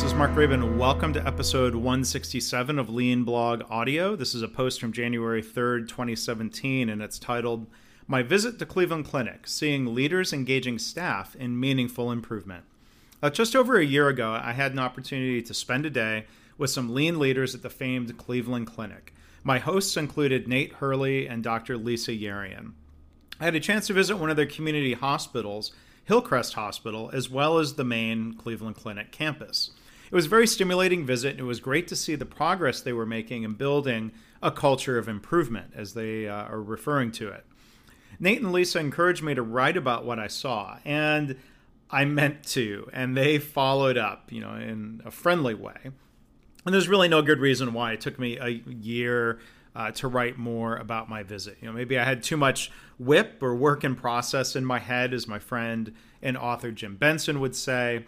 This is Mark Graban. Welcome to episode 167 of Lean Blog Audio. This is a post from January 3rd, 2017, and it's titled My Visit to Cleveland Clinic Seeing Leaders Engaging Staff in Meaningful Improvement. Uh, just over a year ago, I had an opportunity to spend a day with some lean leaders at the famed Cleveland Clinic. My hosts included Nate Hurley and Dr. Lisa Yerian. I had a chance to visit one of their community hospitals, Hillcrest Hospital, as well as the main Cleveland Clinic campus. It was a very stimulating visit, and it was great to see the progress they were making in building a culture of improvement, as they uh, are referring to it. Nate and Lisa encouraged me to write about what I saw, and I meant to, and they followed up, you know, in a friendly way. And there's really no good reason why it took me a year uh, to write more about my visit. You know, maybe I had too much WIP or work in process in my head, as my friend and author Jim Benson would say.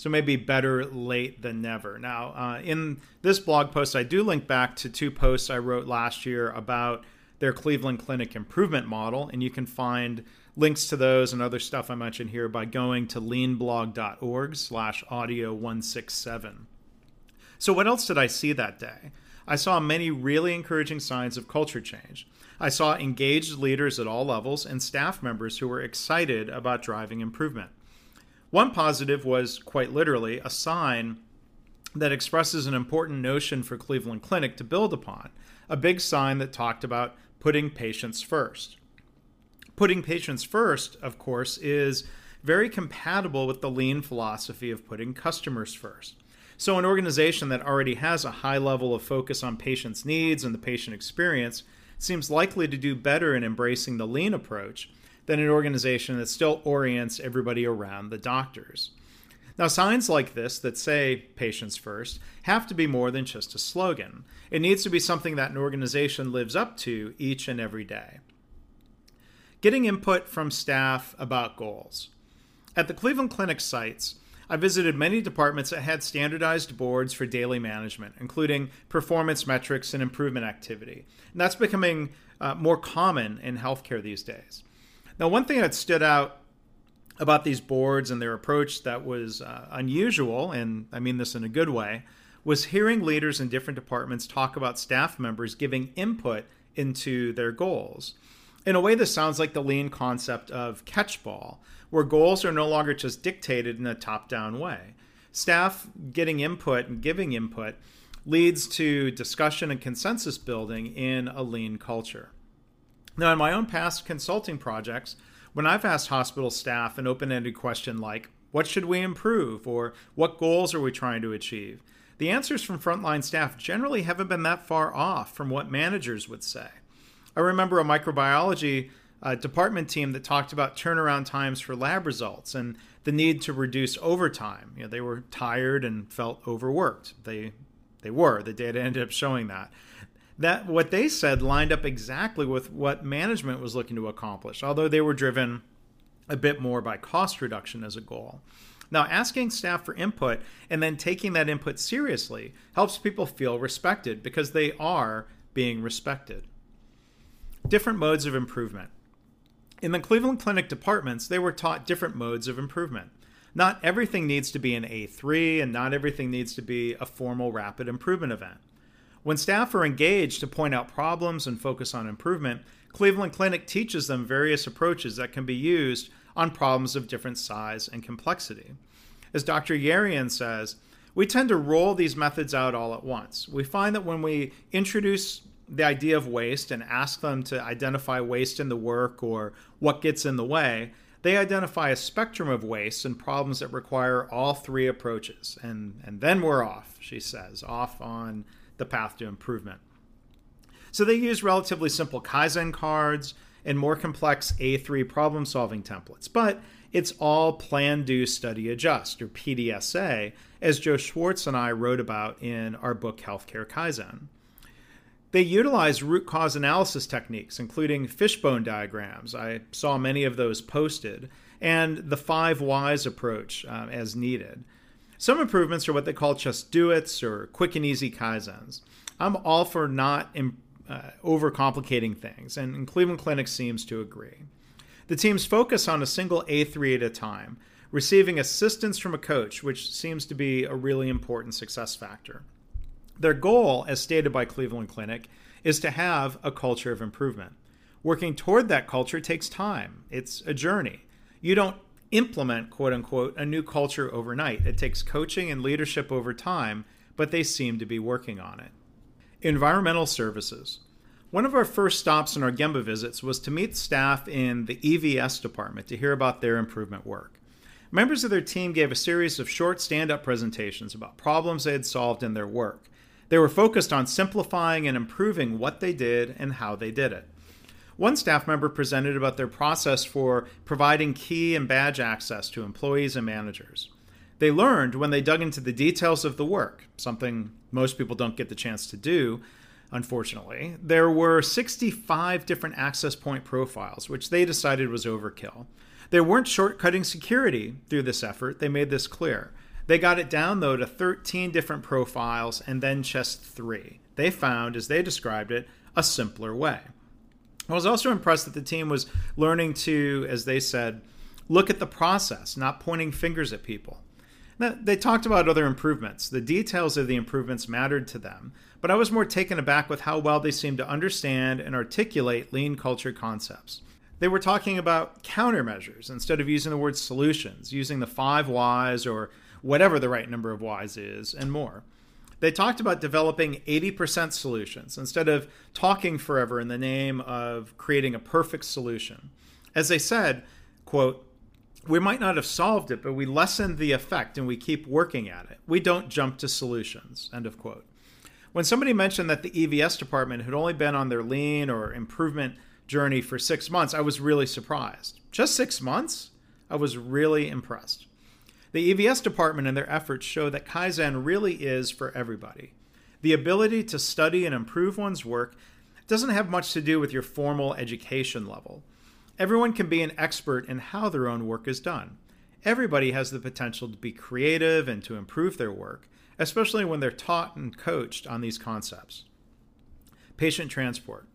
So maybe better late than never. Now, uh, in this blog post, I do link back to two posts I wrote last year about their Cleveland Clinic improvement model, and you can find links to those and other stuff I mentioned here by going to leanblog.org slash audio 167. So what else did I see that day? I saw many really encouraging signs of culture change. I saw engaged leaders at all levels and staff members who were excited about driving improvement. One positive was, quite literally, a sign that expresses an important notion for Cleveland Clinic to build upon, a big sign that talked about putting patients first putting patients first, of course, is very compatible with the lean philosophy of putting customers first. So, an organization that already has a high level of focus on patients' needs and the patient experience seems likely to do better in embracing the lean approach than an organization that still orients everybody around the doctors. Now, signs like this that say patients first have to be more than just a slogan. It needs to be something that an organization lives up to each and every day getting input from staff about goals. At the Cleveland Clinic sites, I visited many departments that had standardized boards for daily management, including performance metrics and improvement activity. And that's becoming uh, more common in healthcare these days. Now, one thing that stood out about these boards and their approach that was uh, unusual, and I mean this in a good way, was hearing leaders in different departments talk about staff members giving input into their goals. In a way, this sounds like the lean concept of catchball, where goals are no longer just dictated in a top down way. Staff getting input and giving input leads to discussion and consensus building in a lean culture. Now, in my own past consulting projects, when I've asked hospital staff an open ended question like, What should we improve? or What goals are we trying to achieve? the answers from frontline staff generally haven't been that far off from what managers would say. I remember a microbiology uh, department team that talked about turnaround times for lab results and the need to reduce overtime. You know, they were tired and felt overworked. They they were. The data ended up showing that. That what they said lined up exactly with what management was looking to accomplish, although they were driven a bit more by cost reduction as a goal. Now, asking staff for input and then taking that input seriously helps people feel respected because they are being respected different modes of improvement. In the Cleveland Clinic departments, they were taught different modes of improvement. Not everything needs to be an A3, and not everything needs to be a formal rapid improvement event. When staff are engaged to point out problems and focus on improvement, Cleveland Clinic teaches them various approaches that can be used on problems of different size and complexity. As Dr. Yerian says, we tend to roll these methods out all at once. We find that when we introduce the idea of waste and ask them to identify waste in the work or what gets in the way, they identify a spectrum of wastes and problems that require all three approaches. And, and then we're off, she says, off on the path to improvement. So they use relatively simple Kaizen cards and more complex A3 problem solving templates. But it's all plan, do, study, adjust, or PDSA, as Joe Swartz and I wrote about in our book Healthcare Kaizen. They utilize root cause analysis techniques, including fishbone diagrams. I saw many of those posted, and the five whys approach uh, as needed. Some improvements are what they call just do its or quick and easy kaizens. I'm all for not uh, overcomplicating things, and Cleveland Clinic seems to agree. The teams focus on a single A3 at a time, receiving assistance from a coach, which seems to be a really important success factor. Their goal, as stated by Cleveland Clinic, is to have a culture of improvement. Working toward that culture takes time, it's a journey. You don't implement, quote unquote, a new culture overnight. It takes coaching and leadership over time, but they seem to be working on it. Environmental services. One of our first stops in our Gemba visits was to meet staff in the EVS department to hear about their improvement work. Members of their team gave a series of short stand up presentations about problems they had solved in their work. They were focused on simplifying and improving what they did and how they did it. One staff member presented about their process for providing key and badge access to employees and managers. They learned when they dug into the details of the work, something most people don't get the chance to do, unfortunately. There were 65 different access point profiles, which they decided was overkill. They weren't shortcutting security through this effort, they made this clear. They got it down, though, to 13 different profiles and then just three. They found, as they described it, a simpler way. I was also impressed that the team was learning to, as they said, look at the process, not pointing fingers at people. Now, they talked about other improvements. The details of the improvements mattered to them, but I was more taken aback with how well they seemed to understand and articulate lean culture concepts. They were talking about countermeasures instead of using the word solutions, using the five whys or whatever the right number of whys is, and more. They talked about developing 80% solutions instead of talking forever in the name of creating a perfect solution. As they said, quote, we might not have solved it, but we lessened the effect and we keep working at it. We don't jump to solutions. End of quote. When somebody mentioned that the EVS department had only been on their lean or improvement journey for six months, I was really surprised. Just six months? I was really impressed. The EVS department and their efforts show that Kaizen really is for everybody. The ability to study and improve one's work doesn't have much to do with your formal education level. Everyone can be an expert in how their own work is done. Everybody has the potential to be creative and to improve their work, especially when they're taught and coached on these concepts. Patient transport.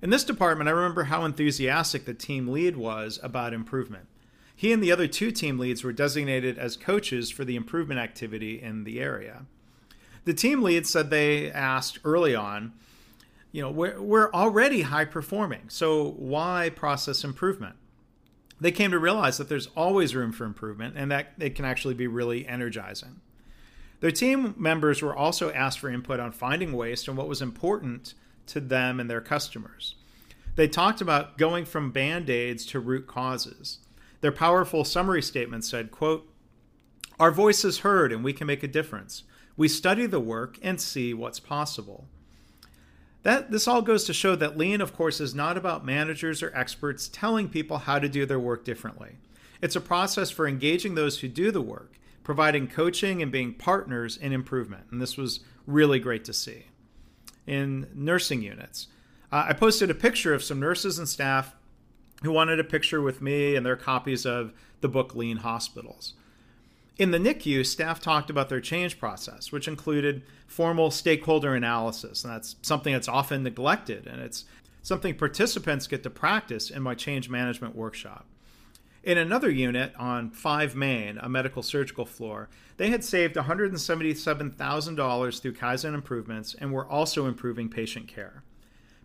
In this department, I remember how enthusiastic the team lead was about improvement. He and the other two team leads were designated as coaches for the improvement activity in the area. The team leads said they asked early on, you know, we're, we're already high performing, so why process improvement? They came to realize that there's always room for improvement and that it can actually be really energizing. Their team members were also asked for input on finding waste and what was important to them and their customers. They talked about going from band aids to root causes. Their powerful summary statement said, quote, Our voice is heard and we can make a difference. We study the work and see what's possible. That this all goes to show that lean of course is not about managers or experts telling people how to do their work differently. It's a process for engaging those who do the work, providing coaching and being partners in improvement. And this was really great to see. In nursing units, uh, I posted a picture of some nurses and staff who wanted a picture with me and their copies of the book Lean Hospitals. In the NICU, staff talked about their change process, which included formal stakeholder analysis. And that's something that's often neglected, and it's something participants get to practice in my change management workshop. In another unit on 5 Main, a medical surgical floor, they had saved $177,000 through Kaizen improvements and were also improving patient care.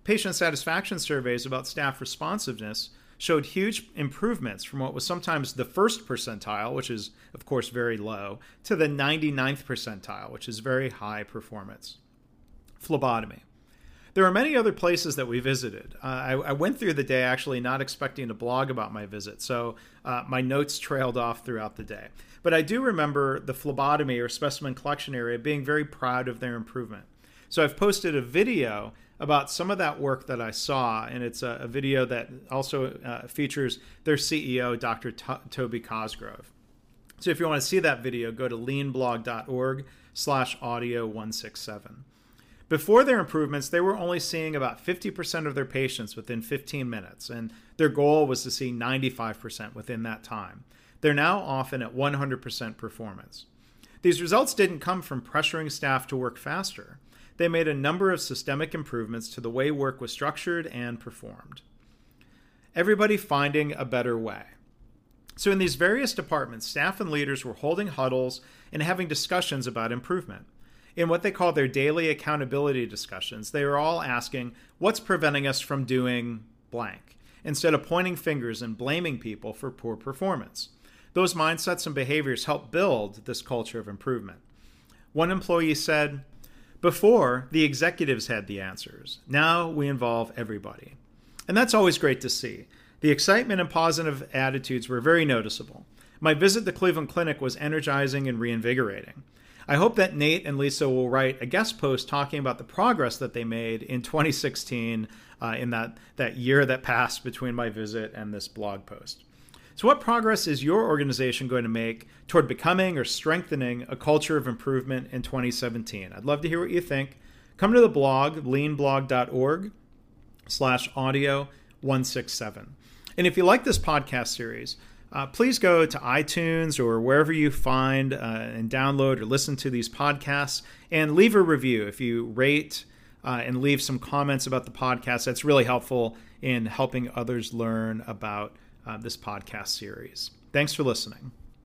Patient satisfaction surveys about staff responsiveness showed huge improvements from what was sometimes the first percentile, which is, of course, very low, to the 99th percentile, which is very high performance. Phlebotomy. There are many other places that we visited. Uh, I, I, went through the day actually not expecting to blog about my visit, so uh, my notes trailed off throughout the day. But I do remember the phlebotomy or specimen collection area being very proud of their improvement. So I've posted a video about some of that work that I saw, and it's a, a video that also uh, features their CEO, Dr. T- Toby Cosgrove. So if you want to see that video, go to leanblog.org slash audio 167. Before their improvements, they were only seeing about 50% of their patients within 15 minutes, and their goal was to see 95% within that time. They're now often at 100% performance. These results didn't come from pressuring staff to work faster they made a number of systemic improvements to the way work was structured and performed. Everybody finding a better way. So, in these various departments, staff and leaders were holding huddles and having discussions about improvement. In what they call their daily accountability discussions, they were all asking, What's preventing us from doing blank? instead of pointing fingers and blaming people for poor performance. Those mindsets and behaviors help build this culture of improvement. One employee said, Before, the executives had the answers. Now we involve everybody. And that's always great to see. The excitement and positive attitudes were very noticeable. My visit to Cleveland Clinic was energizing and reinvigorating. I hope that Nate and Lisa will write a guest post talking about the progress that they made in 2016 uh, in that, that year that passed between my visit and this blog post. So, what progress is your organization going to make toward becoming or strengthening a culture of improvement in 2017? I'd love to hear what you think. Come to the blog, leanblog.org slash audio 167. And if you like this podcast series, uh, please go to iTunes or wherever you find uh, and download or listen to these podcasts and leave a review. If you rate uh, and leave some comments about the podcast, that's really helpful in helping others learn about uh, this podcast series. Thanks for listening.